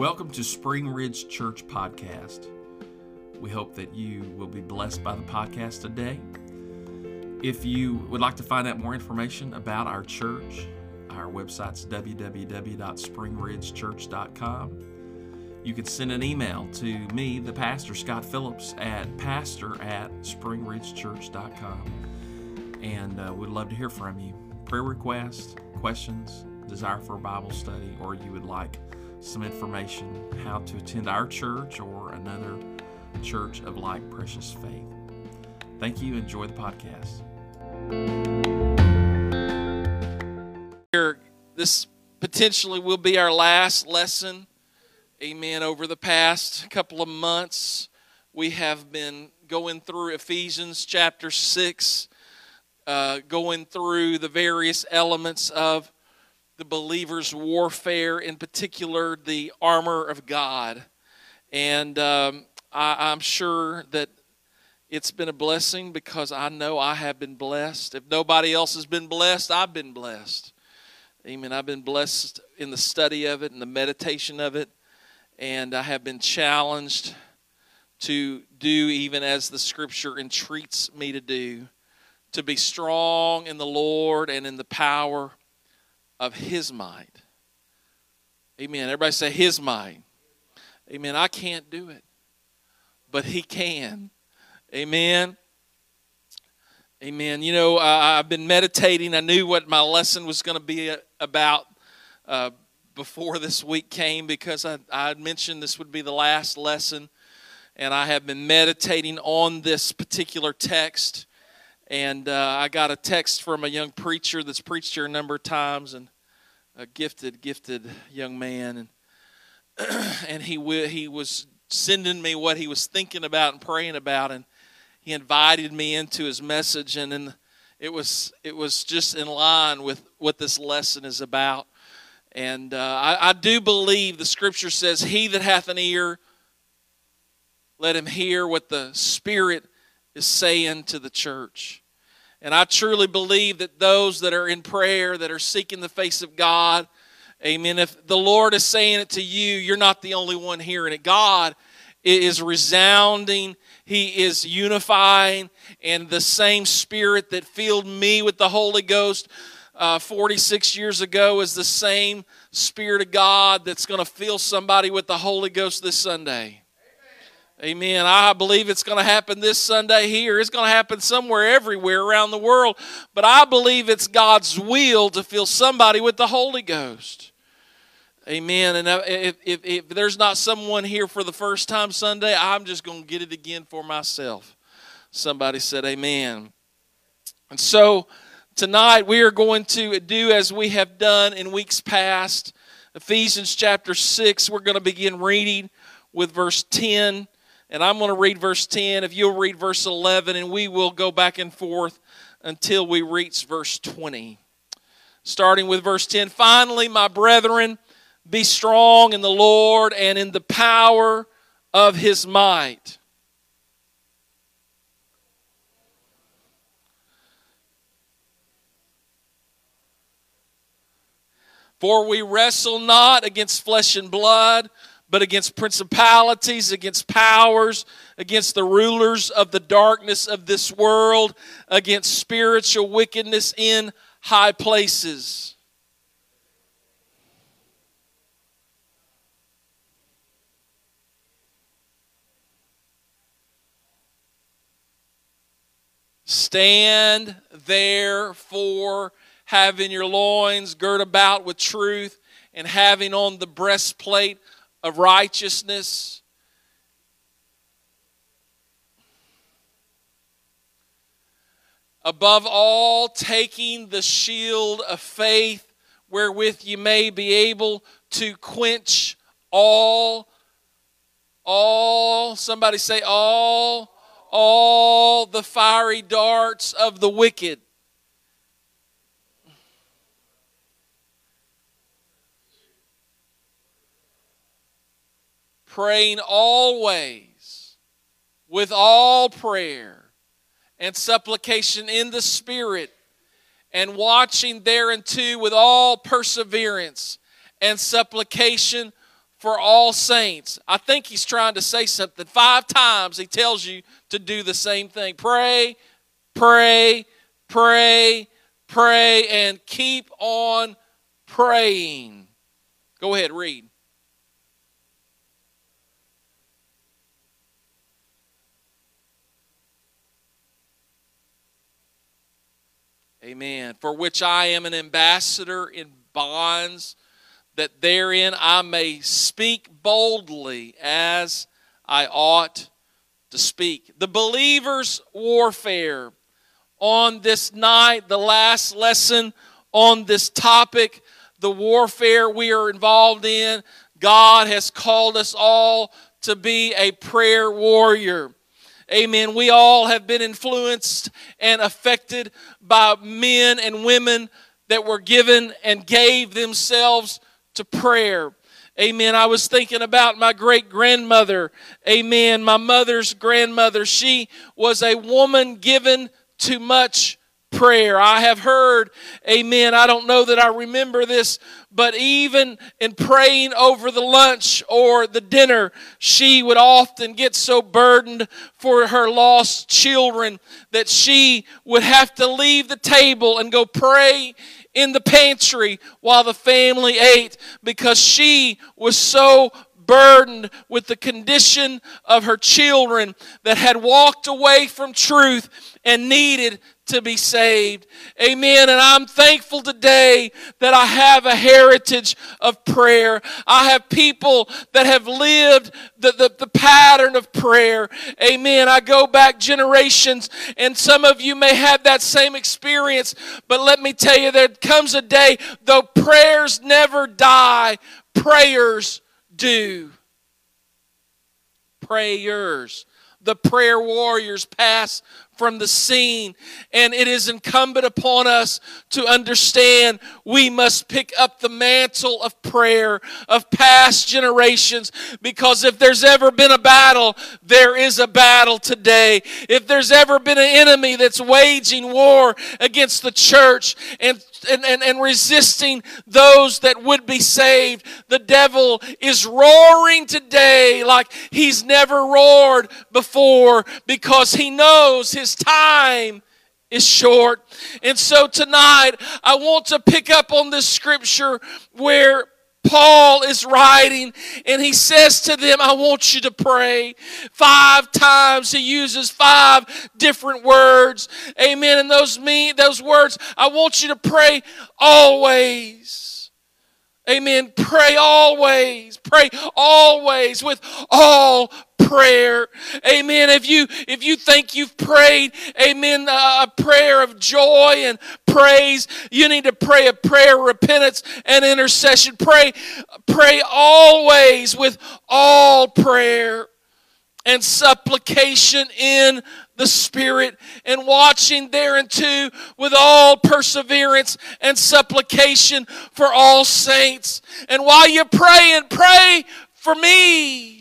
Welcome to Spring Ridge Church Podcast. We hope that you will be blessed by the podcast today. If you would like to find out more information about our church, our website's www.springridgechurch.com. You can send an email to me, the pastor, Scott Phillips, at pastor at springridgechurch.com. And uh, we'd love to hear from you. Prayer requests, questions, desire for a Bible study, or you would like some information how to attend our church or another church of like precious faith. Thank you. Enjoy the podcast. This potentially will be our last lesson. Amen. Over the past couple of months, we have been going through Ephesians chapter 6, uh, going through the various elements of the believer's warfare, in particular, the armor of God. And um, I, I'm sure that it's been a blessing because I know I have been blessed. If nobody else has been blessed, I've been blessed. Amen. I've been blessed in the study of it and the meditation of it. And I have been challenged to do even as the scripture entreats me to do, to be strong in the Lord and in the power of his might. Amen. Everybody say his might. Amen. I can't do it, but he can. Amen. Amen. You know, I've been meditating. I knew what my lesson was going to be about uh, before this week came because I, I had mentioned this would be the last lesson. And I have been meditating on this particular text and uh, I got a text from a young preacher that's preached here a number of times, and a gifted, gifted young man, and and he he was sending me what he was thinking about and praying about, and he invited me into his message, and then it was it was just in line with what this lesson is about. And uh, I, I do believe the scripture says, "He that hath an ear, let him hear what the Spirit is saying to the church." And I truly believe that those that are in prayer, that are seeking the face of God, amen. If the Lord is saying it to you, you're not the only one hearing it. God is resounding, He is unifying, and the same Spirit that filled me with the Holy Ghost uh, 46 years ago is the same Spirit of God that's going to fill somebody with the Holy Ghost this Sunday. Amen. I believe it's going to happen this Sunday here. It's going to happen somewhere, everywhere around the world. But I believe it's God's will to fill somebody with the Holy Ghost. Amen. And if, if, if there's not someone here for the first time Sunday, I'm just going to get it again for myself. Somebody said, Amen. And so tonight we are going to do as we have done in weeks past. Ephesians chapter 6, we're going to begin reading with verse 10 and I'm going to read verse 10. If you'll read verse 11, and we will go back and forth until we reach verse 20. Starting with verse 10 Finally, my brethren, be strong in the Lord and in the power of his might. For we wrestle not against flesh and blood but against principalities, against powers, against the rulers of the darkness of this world, against spiritual wickedness in high places. Stand therefore, having your loins girt about with truth, and having on the breastplate of righteousness. Above all, taking the shield of faith wherewith you may be able to quench all, all, somebody say, all, all the fiery darts of the wicked. Praying always with all prayer and supplication in the Spirit, and watching thereunto with all perseverance and supplication for all saints. I think he's trying to say something. Five times he tells you to do the same thing pray, pray, pray, pray, and keep on praying. Go ahead, read. Amen. For which I am an ambassador in bonds, that therein I may speak boldly as I ought to speak. The believer's warfare on this night, the last lesson on this topic, the warfare we are involved in. God has called us all to be a prayer warrior. Amen. We all have been influenced and affected by men and women that were given and gave themselves to prayer. Amen. I was thinking about my great grandmother. Amen. My mother's grandmother. She was a woman given to much prayer. I have heard, amen. I don't know that I remember this, but even in praying over the lunch or the dinner, she would often get so burdened for her lost children that she would have to leave the table and go pray in the pantry while the family ate because she was so burdened with the condition of her children that had walked away from truth and needed to be saved. Amen. And I'm thankful today that I have a heritage of prayer. I have people that have lived the, the, the, pattern of prayer. Amen. I go back generations, and some of you may have that same experience, but let me tell you, there comes a day, though prayers never die, prayers do. Prayers. The prayer warriors pass from the scene. And it is incumbent upon us to understand we must pick up the mantle of prayer of past generations because if there's ever been a battle, there is a battle today. If there's ever been an enemy that's waging war against the church and and, and, and resisting those that would be saved. The devil is roaring today like he's never roared before because he knows his time is short. And so tonight, I want to pick up on this scripture where Paul is writing and he says to them, I want you to pray. Five times he uses five different words. Amen. And those mean those words, I want you to pray always. Amen. Pray always. Pray always with all prayer. Amen. If you if you think you've prayed, amen, a prayer of joy and praise, you need to pray a prayer of repentance and intercession. Pray pray always with all prayer and supplication in the Spirit and watching thereunto with all perseverance and supplication for all saints. And while you're praying, pray for me.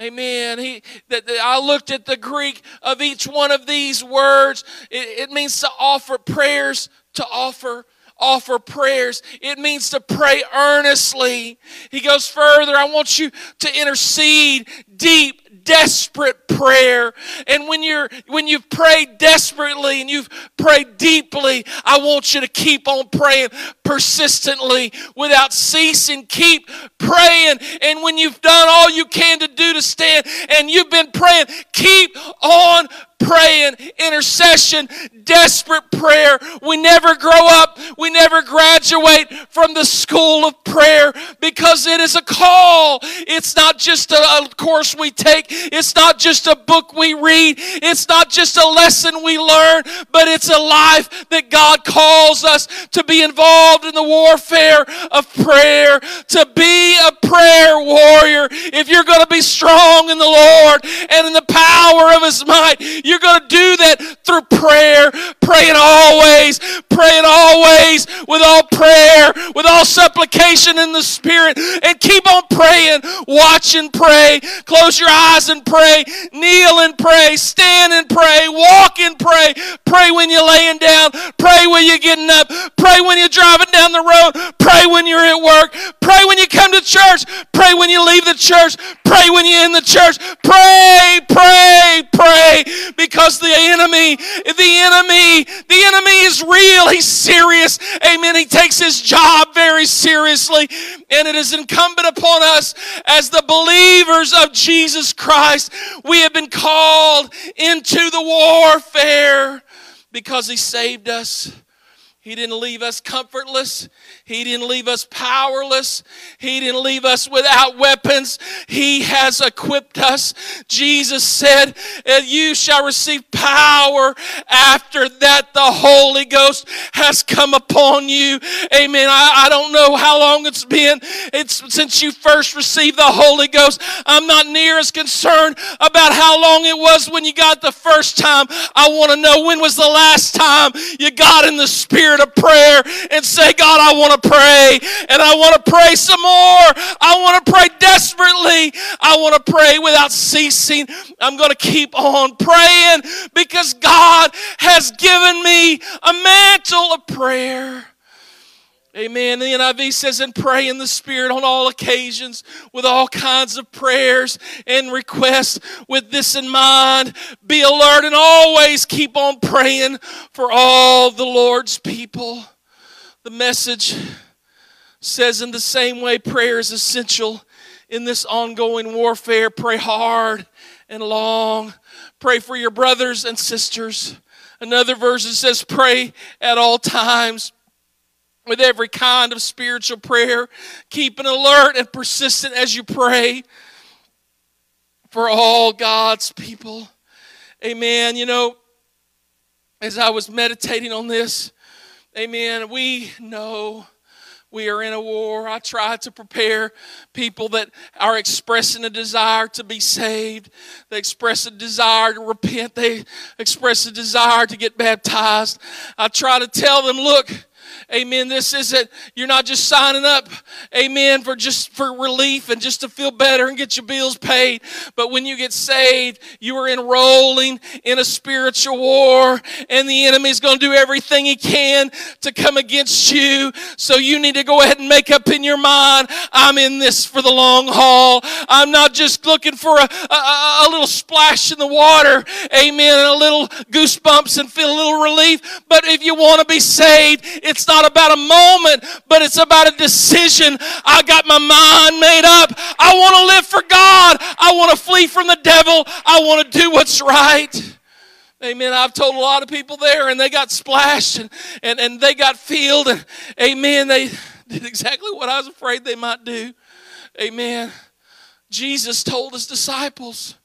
Amen. He, that, that I looked at the Greek of each one of these words. It, it means to offer prayers, to offer offer prayers. It means to pray earnestly. He goes further. I want you to intercede deep desperate prayer. And when you're when you've prayed desperately and you've prayed deeply, I want you to keep on praying persistently without ceasing. Keep praying. And when you've done all you can to do to stand and you've been praying, keep on praying, intercession, desperate prayer. We never grow up, we never graduate from the school of prayer because it is a call. It's not just a, a, course we take, it's not just a book we read, it's not just a lesson we learn, but it's a life that God calls us to be involved in the warfare of prayer, to be a prayer warrior. If you're going to be strong in the Lord and in the power of His might, you're going to do that through prayer, praying always, praying always always with all prayer, with all supplication in the Spirit, and keep on praying. Watch and pray. Close your eyes and pray. Kneel and pray. Stand and pray. Walk and pray. Pray when you're laying down. Pray when you're getting up. Pray when you're driving down the road. Pray when you're at work. Pray when you come to church. Pray when you leave the church. Pray when you're in the church. Pray, pray, pray. Because the enemy, the enemy, the enemy is real. He's serious. Amen. He takes his job very seriously. And it is incumbent upon us as the believers of Jesus Christ. We have been called into the warfare because he saved us. He didn't leave us comfortless. He didn't leave us powerless. He didn't leave us without weapons. He has equipped us. Jesus said, You shall receive power after that the Holy Ghost has come upon you. Amen. I, I don't know how long it's been it's since you first received the Holy Ghost. I'm not near as concerned about how long it was when you got the first time. I want to know when was the last time you got in the spirit of prayer and say, God, I want to pray and I want to pray some more. I want to pray desperately. I want to pray without ceasing. I'm going to keep on praying because God has given me a mantle of prayer. Amen. The NIV says, and pray in the Spirit on all occasions with all kinds of prayers and requests. With this in mind, be alert and always keep on praying for all the Lord's people. The message says, in the same way, prayer is essential in this ongoing warfare. Pray hard and long. Pray for your brothers and sisters. Another version says, pray at all times with every kind of spiritual prayer, keeping alert and persistent as you pray for all God's people. Amen. You know, as I was meditating on this, amen, we know we are in a war. I try to prepare people that are expressing a desire to be saved. They express a desire to repent. They express a desire to get baptized. I try to tell them, look, Amen. This isn't, you're not just signing up, amen, for just for relief and just to feel better and get your bills paid. But when you get saved, you are enrolling in a spiritual war, and the enemy is going to do everything he can to come against you. So you need to go ahead and make up in your mind I'm in this for the long haul. I'm not just looking for a, a, a little splash in the water, amen, and a little goosebumps and feel a little relief. But if you want to be saved, it's not not about a moment, but it's about a decision. I got my mind made up. I want to live for God. I want to flee from the devil. I want to do what's right. Amen. I've told a lot of people there and they got splashed and, and, and they got filled and amen. They did exactly what I was afraid they might do. Amen. Jesus told his disciples,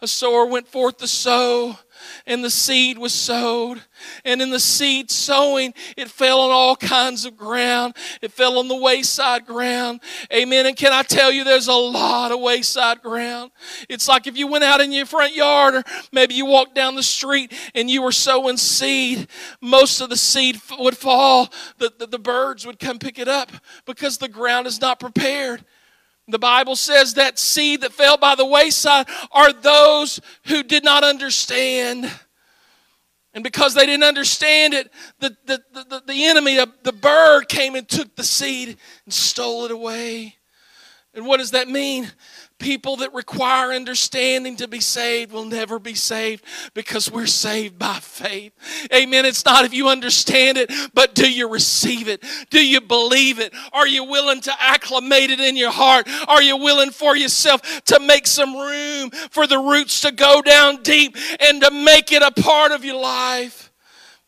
a sower went forth to sow and the seed was sowed. And in the seed sowing, it fell on all kinds of ground. It fell on the wayside ground. Amen. And can I tell you, there's a lot of wayside ground. It's like if you went out in your front yard, or maybe you walked down the street and you were sowing seed, most of the seed would fall. The, the, the birds would come pick it up because the ground is not prepared. The Bible says that seed that fell by the wayside are those who did not understand. And because they didn't understand it, the, the, the, the enemy, the, the bird came and took the seed and stole it away. And what does that mean? People that require understanding to be saved will never be saved because we're saved by faith. Amen. It's not if you understand it, but do you receive it? Do you believe it? Are you willing to acclimate it in your heart? Are you willing for yourself to make some room for the roots to go down deep and to make it a part of your life?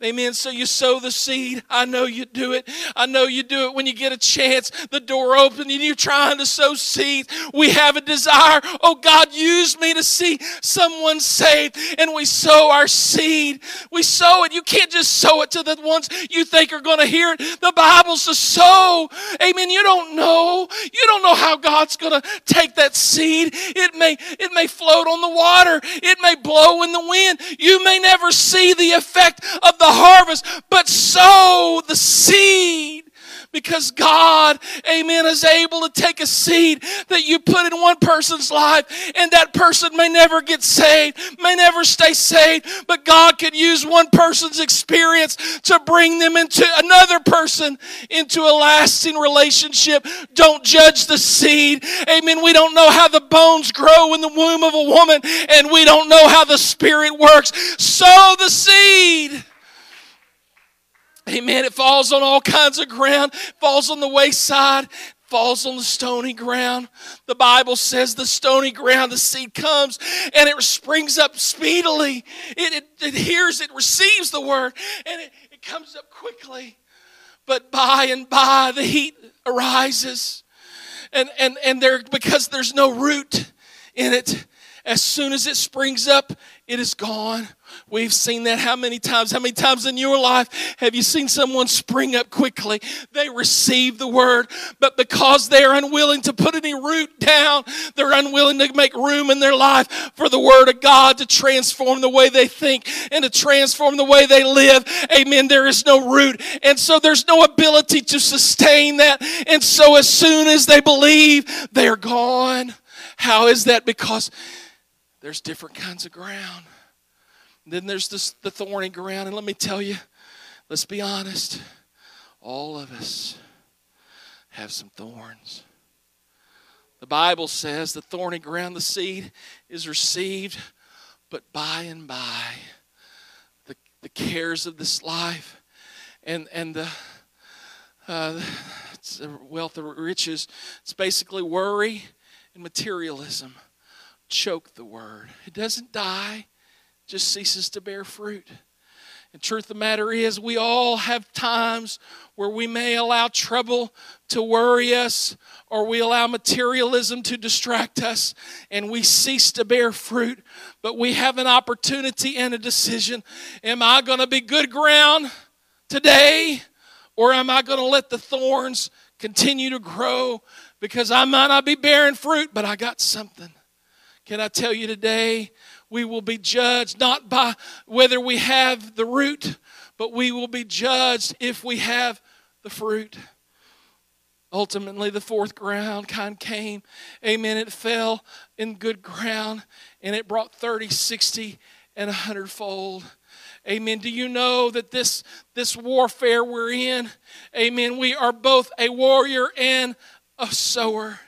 Amen. So you sow the seed. I know you do it. I know you do it when you get a chance. The door open and you're trying to sow seed. We have a desire. Oh God, use me to see someone saved. And we sow our seed. We sow it. You can't just sow it to the ones you think are going to hear it. The Bible's to sow. Amen. You don't know. You don't know how God's going to take that seed. It may, it may float on the water. It may blow in the wind. You may never see the effect of the harvest, but sow the seed because God, amen, is able to take a seed that you put in one person's life and that person may never get saved, may never stay saved, but God can use one person's experience to bring them into another person into a lasting relationship. Don't judge the seed. Amen. We don't know how the bones grow in the womb of a woman and we don't know how the spirit works. Sow the seed. Amen. It falls on all kinds of ground, falls on the wayside, falls on the stony ground. The Bible says the stony ground, the seed comes and it springs up speedily. It, it, it hears, it receives the word, and it, it comes up quickly. But by and by, the heat arises. And, and, and there, because there's no root in it, as soon as it springs up, it is gone. We've seen that how many times? How many times in your life have you seen someone spring up quickly? They receive the word, but because they're unwilling to put any root down, they're unwilling to make room in their life for the word of God to transform the way they think and to transform the way they live. Amen. There is no root. And so there's no ability to sustain that. And so as soon as they believe, they're gone. How is that? Because there's different kinds of ground. Then there's this, the thorny ground. And let me tell you, let's be honest, all of us have some thorns. The Bible says the thorny ground, the seed, is received, but by and by, the, the cares of this life and, and the, uh, the wealth of riches, it's basically worry and materialism choke the word. It doesn't die, just ceases to bear fruit. And truth of the matter is, we all have times where we may allow trouble to worry us, or we allow materialism to distract us, and we cease to bear fruit. But we have an opportunity and a decision. Am I going to be good ground today, or am I going to let the thorns continue to grow? Because I might not be bearing fruit, but I got something. Can I tell you today, we will be judged not by whether we have the root, but we will be judged if we have the fruit. Ultimately, the fourth ground kind came. Amen. It fell in good ground and it brought 30, 60, and 100 fold. Amen. Do you know that this, this warfare we're in, amen, we are both a warrior and a sower.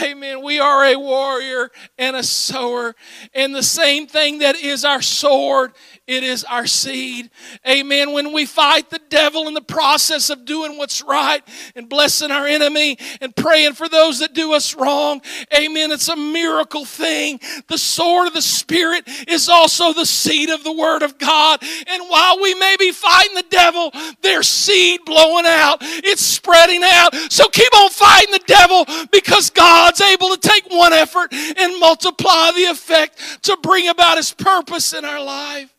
Amen. We are a warrior and a sower. And the same thing that is our sword, it is our seed. Amen. When we fight the devil in the process of doing what's right and blessing our enemy and praying for those that do us wrong, amen. It's a miracle thing. The sword of the Spirit is also the seed of the Word of God. And while we may be fighting the devil, there's seed blowing out, it's spreading out. So keep on fighting the devil because God God's able to take one effort and multiply the effect to bring about His purpose in our life.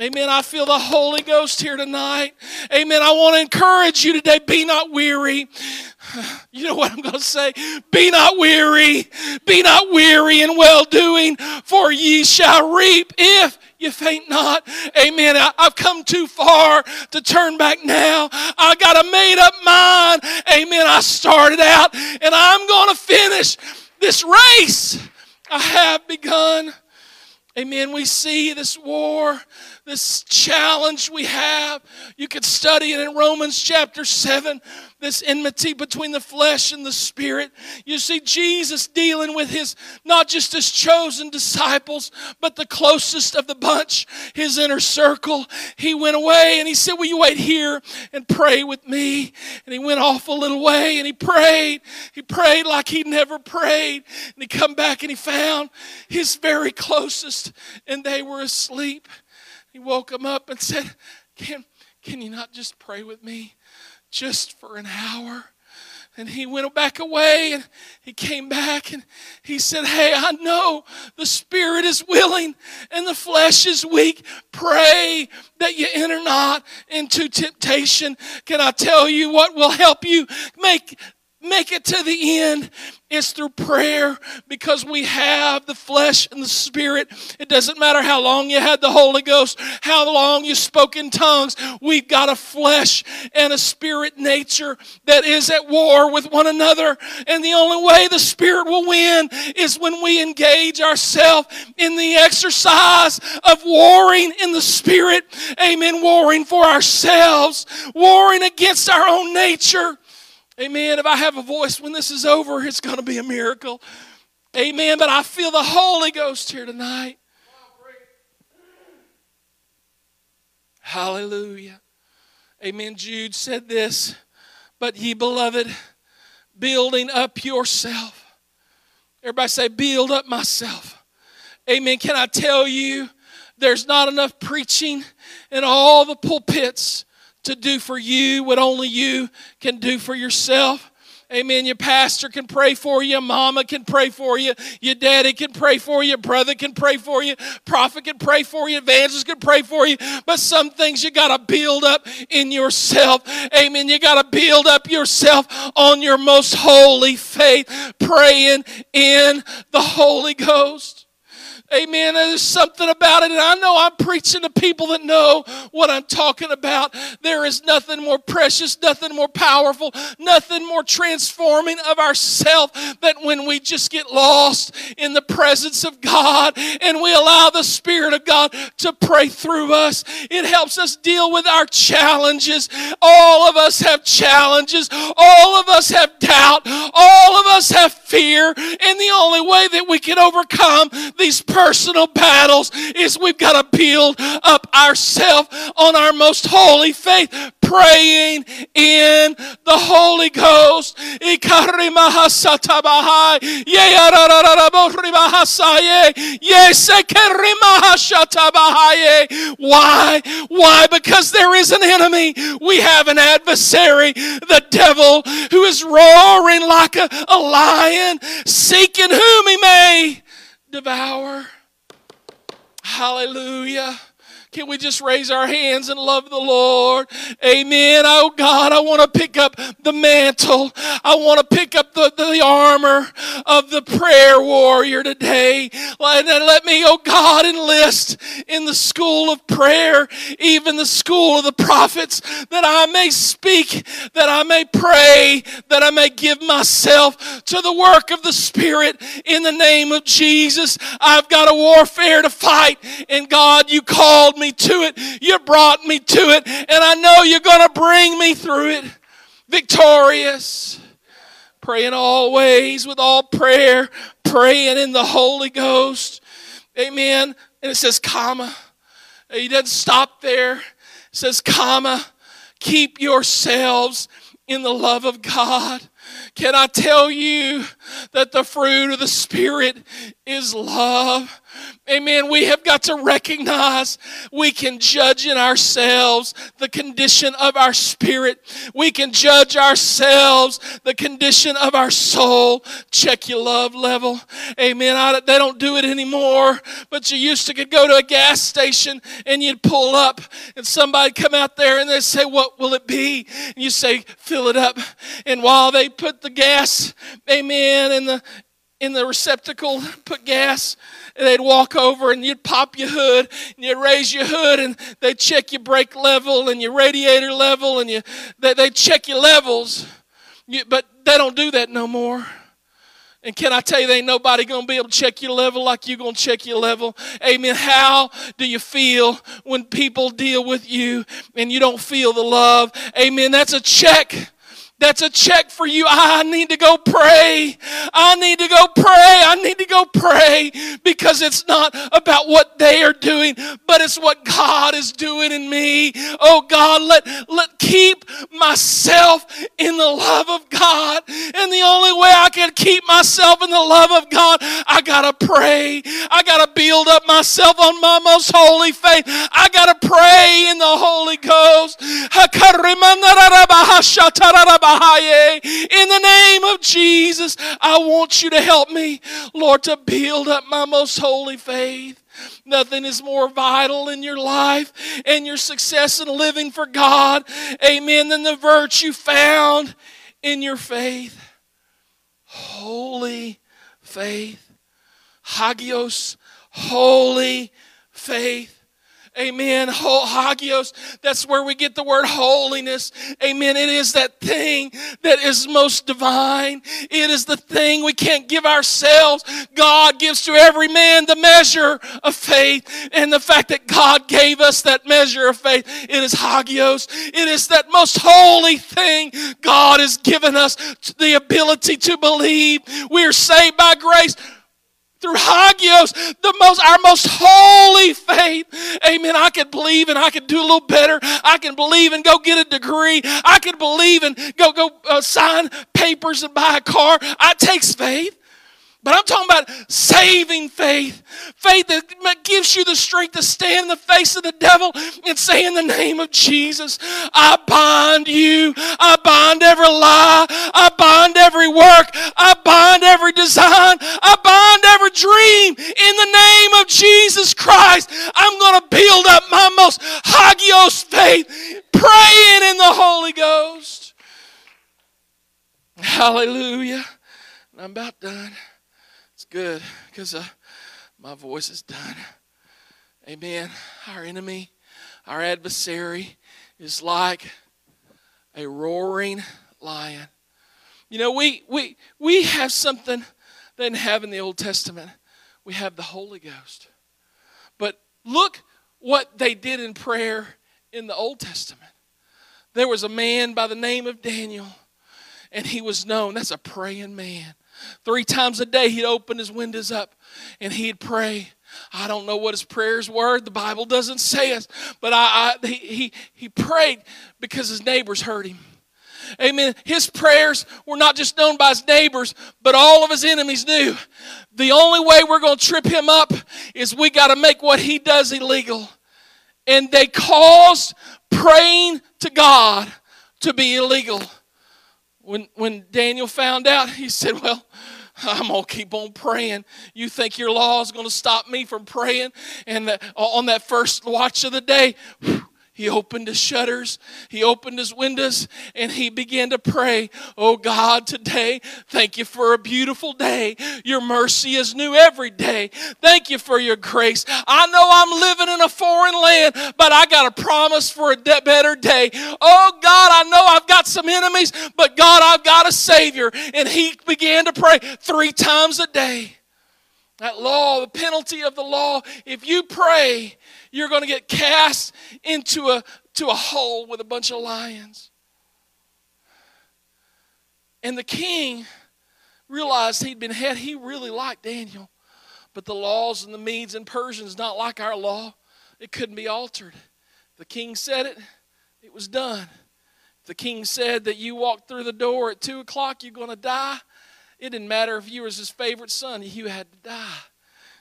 Amen. I feel the Holy Ghost here tonight. Amen. I want to encourage you today be not weary. You know what I'm going to say? Be not weary. Be not weary in well doing, for ye shall reap if you faint not. Amen. I, have come too far to turn back now. I got a made up mind. Amen. I started out and I'm going to finish this race I have begun. Amen. We see this war this challenge we have. You could study it in Romans chapter 7, this enmity between the flesh and the spirit. You see Jesus dealing with his, not just his chosen disciples, but the closest of the bunch, his inner circle. He went away and he said, Will you wait here and pray with me? And he went off a little way and he prayed. He prayed like he'd never prayed. And he come back and he found his very closest, and they were asleep. He woke him up and said, Can, can you not just pray with me just for an hour? And he went back away and he came back and he said, Hey, I know the spirit is willing and the flesh is weak. Pray that you enter not into temptation. Can I tell you what will help you make make it to the end it's through prayer because we have the flesh and the spirit. It doesn't matter how long you had the Holy Ghost, how long you spoke in tongues. We've got a flesh and a spirit nature that is at war with one another. And the only way the spirit will win is when we engage ourselves in the exercise of warring in the spirit. Amen. Warring for ourselves, warring against our own nature. Amen. If I have a voice when this is over, it's going to be a miracle. Amen. But I feel the Holy Ghost here tonight. Hallelujah. Amen. Jude said this, but ye beloved, building up yourself. Everybody say, build up myself. Amen. Can I tell you, there's not enough preaching in all the pulpits to do for you what only you can do for yourself. Amen. Your pastor can pray for you. Mama can pray for you. Your daddy can pray for you. Brother can pray for you. Prophet can pray for you. Evangelist can pray for you. But some things you got to build up in yourself. Amen. You got to build up yourself on your most holy faith, praying in the Holy Ghost. Amen. There's something about it. And I know I'm preaching to people that know what I'm talking about. There is nothing more precious, nothing more powerful, nothing more transforming of ourself than when we just get lost in the presence of God and we allow the Spirit of God to pray through us. It helps us deal with our challenges. All of us have challenges. All of us have doubt. All of us have fear. And the only way that we can overcome these personal battles is we've got to build up ourselves on our most holy faith, praying in the Holy Ghost. Why? Why? Because there is an enemy. We have an adversary, the devil, who is roaring like a, a lion, seeking whom he may devour. Hallelujah. Can we just raise our hands and love the Lord? Amen. Oh God, I want to pick up the mantle. I want to pick up the, the armor of the prayer warrior today. And let me, oh God, enlist in the school of prayer, even the school of the prophets, that I may speak, that I may pray, that I may give myself to the work of the Spirit in the name of Jesus. I've got a warfare to fight, and God, you called me to it. You brought me to it. And I know you're going to bring me through it victorious. Praying always with all prayer, praying in the Holy Ghost. Amen. And it says, comma. He doesn't stop there. It says, comma. Keep yourselves in the love of God. Can I tell you that the fruit of the Spirit is love? Amen. We have got to recognize we can judge in ourselves the condition of our spirit. We can judge ourselves the condition of our soul. Check your love level. Amen. I, they don't do it anymore, but you used to could go to a gas station and you'd pull up and somebody come out there and they say, What will it be? And you say, Fill it up. And while they put the gas, amen, in the in the receptacle, put gas, and they'd walk over and you'd pop your hood and you'd raise your hood and they'd check your brake level and your radiator level and you they, they'd check your levels. You, but they don't do that no more. And can I tell you, there ain't nobody going to be able to check your level like you're going to check your level. Amen. How do you feel when people deal with you and you don't feel the love? Amen. That's a check that's a check for you. I need to go pray. I need to go pray. I need to go pray because it's not about what they are doing, but it's what God is doing in me. Oh God, let, let keep myself in the love of God. And the only way I can keep myself in the love of God, I gotta pray. I gotta build up myself on my most holy faith. I gotta pray in the Holy Ghost. In the name of Jesus, I want you to help me, Lord, to build up my most holy faith. Nothing is more vital in your life and your success in living for God, amen, than the virtue found in your faith. holy faith. Hagios, holy faith. Amen. Hagios, that's where we get the word holiness. Amen. It is that thing that is most divine. It is the thing we can't give ourselves. God gives to every man the measure of faith. And the fact that God gave us that measure of faith, it is Hagios. It is that most holy thing God has given us the ability to believe. We are saved by grace through Hagios, the most, our most holy faith. Amen. I can believe and I can do a little better. I can believe and go get a degree. I can believe and go go uh, sign papers and buy a car. It takes faith. But I'm talking about saving faith. Faith that gives you the strength to stand in the face of the devil and say, In the name of Jesus, I bind you. I bind every lie. I bind every work. I bind every design. I bind every dream. In the name of Jesus Christ, I'm going to build up my most hagios faith, praying in the Holy Ghost. Hallelujah. I'm about done good because uh, my voice is done. Amen. Our enemy, our adversary, is like a roaring lion. You know, we we we have something they didn't have in the Old Testament. We have the Holy Ghost. But look what they did in prayer in the Old Testament. There was a man by the name of Daniel, and he was known. That's a praying man. Three times a day, he'd open his windows up and he'd pray. I don't know what his prayers were. The Bible doesn't say it, but I, I he, he, he prayed because his neighbors heard him. Amen. His prayers were not just known by his neighbors, but all of his enemies knew. The only way we're going to trip him up is we got to make what he does illegal. And they caused praying to God to be illegal. When, when Daniel found out, he said, Well, I'm going to keep on praying. You think your law is going to stop me from praying? And the, on that first watch of the day, he opened his shutters, he opened his windows, and he began to pray, Oh God, today, thank you for a beautiful day. Your mercy is new every day. Thank you for your grace. I know I'm living in a foreign land, but I got a promise for a de- better day. Oh God, I know I've got some enemies, but God, I've got a Savior. And he began to pray three times a day. That law, the penalty of the law, if you pray, you're going to get cast into a, to a hole with a bunch of lions. And the king realized he'd been had. He really liked Daniel. But the laws and the Medes and Persians, not like our law, it couldn't be altered. The king said it, it was done. The king said that you walk through the door at 2 o'clock, you're going to die. It didn't matter if you was his favorite son, you had to die.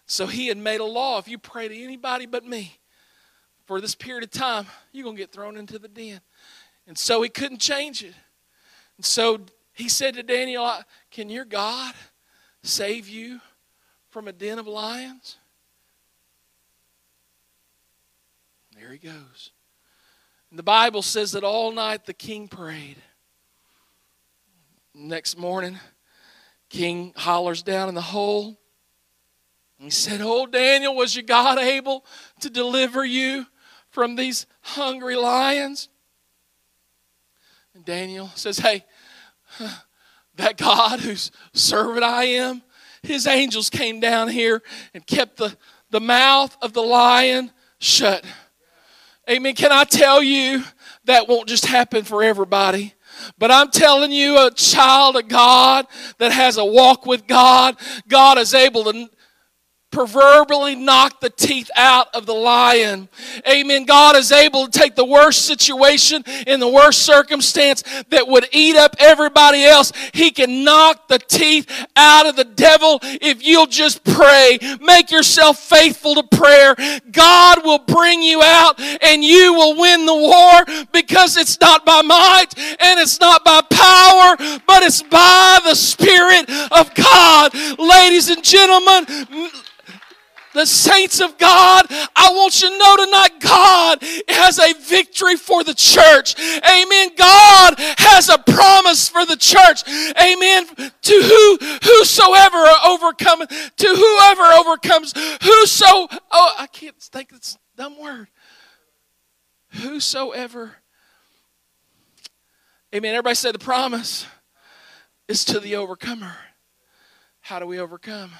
So he had made a law if you pray to anybody but me for this period of time, you're going to get thrown into the den. And so he couldn't change it. And so he said to Daniel, Can your God save you from a den of lions? There he goes. And the Bible says that all night the king prayed. Next morning, king hollers down in the hole. He said, Oh, Daniel, was your God able to deliver you from these hungry lions? And Daniel says, Hey, that God whose servant I am, his angels came down here and kept the, the mouth of the lion shut. Amen. Can I tell you that won't just happen for everybody? But I'm telling you, a child of God that has a walk with God, God is able to proverbially knock the teeth out of the lion. Amen. God is able to take the worst situation in the worst circumstance that would eat up everybody else. He can knock the teeth out of the devil if you'll just pray. Make yourself faithful to prayer. God will bring you out and you will win the war because it's not by might and it's not by power, but it's by the Spirit of God. Ladies and gentlemen, the saints of God, I want you to know tonight God has a victory for the church. Amen. God has a promise for the church. Amen. To who whosoever overcometh, to whoever overcomes, whoso oh I can't think it's a dumb word. Whosoever. Amen. Everybody say the promise is to the overcomer. How do we overcome?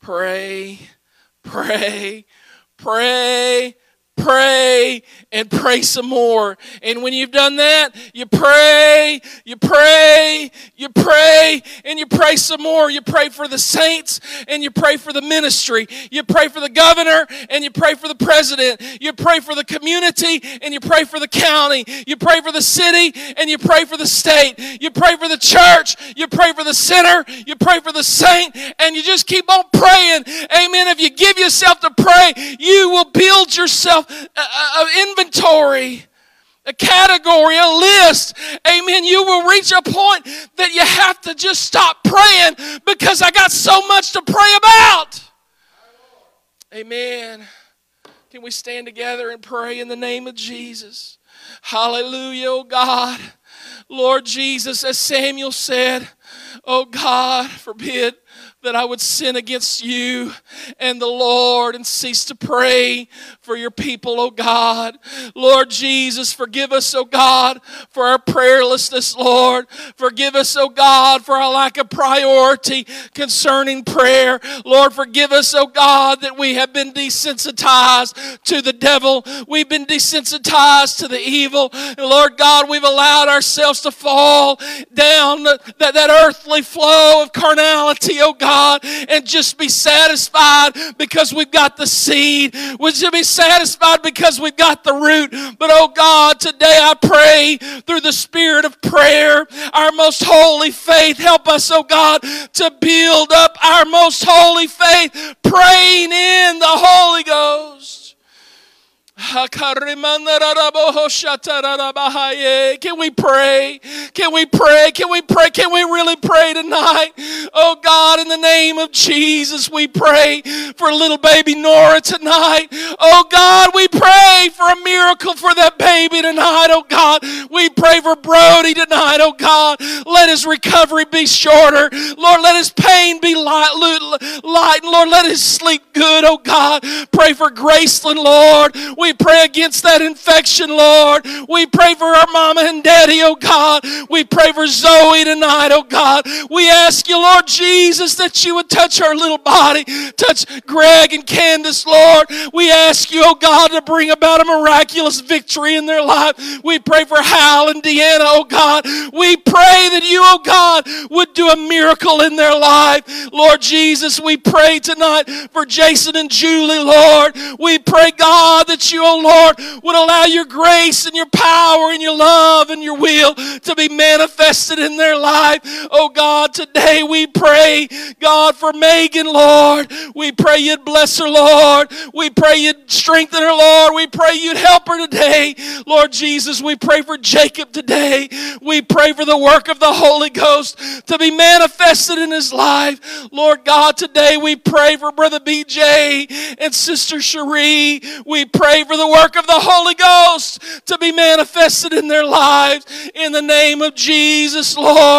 Pray, pray, pray, pray and pray some more. And when you've done that, you pray, you pray, you pray, and you pray some more. You pray for the saints and you pray for the ministry. You pray for the governor and you pray for the president. You pray for the community and you pray for the county. You pray for the city and you pray for the state. You pray for the church. You pray for the sinner. You pray for the saint and you just keep on praying. Amen. If you give yourself to pray, you will build yourself an inventory, a category, a list. Amen. You will reach a point that you have to just stop praying because I got so much to pray about. Amen. Can we stand together and pray in the name of Jesus? Hallelujah, oh God. Lord Jesus, as Samuel said, oh God, forbid that I would sin against you and the Lord and cease to pray for your people, oh God. Lord Jesus, forgive us, oh God, for our prayerlessness, Lord. Forgive us, oh God, for our lack of priority concerning prayer. Lord, forgive us, oh God, that we have been desensitized to the devil. We've been desensitized to the evil. And Lord God, we've allowed ourselves to fall down that, that earthly flow of carnality, oh God. And just be satisfied because we've got the seed. Would you be satisfied because we've got the root? But oh God, today I pray through the spirit of prayer, our most holy faith. Help us, oh God, to build up our most holy faith, praying in the Holy Ghost. Can we pray? Can we pray? Can we pray? Can we really pray tonight? Oh God, in the name of Jesus, we pray for little baby Nora tonight. Oh God, we pray for a miracle for that baby tonight. Oh God, we pray for Brody tonight. Oh God, let his recovery be shorter. Lord, let his pain be light. light. Lord, let his sleep good. Oh God, pray for Graceland, Lord. We pray against that infection, Lord. We pray for our mama and daddy, oh God. We pray for Zoe tonight, oh God. We ask you, Lord Jesus, that you would touch her little body, touch Greg and Candace, Lord. We ask you, oh God, to bring about a miraculous victory in their life. We pray for Hal and Deanna, oh God. We pray that you, oh God, would do a miracle in their life. Lord Jesus, we pray tonight for Jason and Julie, Lord. We pray, God, that you, oh Lord, would allow your grace and your power and your love and your will to be manifested in their life. Oh God, today we pray, God, for Megan, Lord. We pray you'd bless her, Lord. We pray you'd strengthen her, Lord. We pray you'd help her today. Lord Jesus, we pray for Jacob today. We pray for the work of the Holy Ghost to be manifested in his life. Lord God, today we pray for Brother BJ and Sister Cherie. We for the work of the Holy Ghost to be manifested in their lives in the name of Jesus, Lord.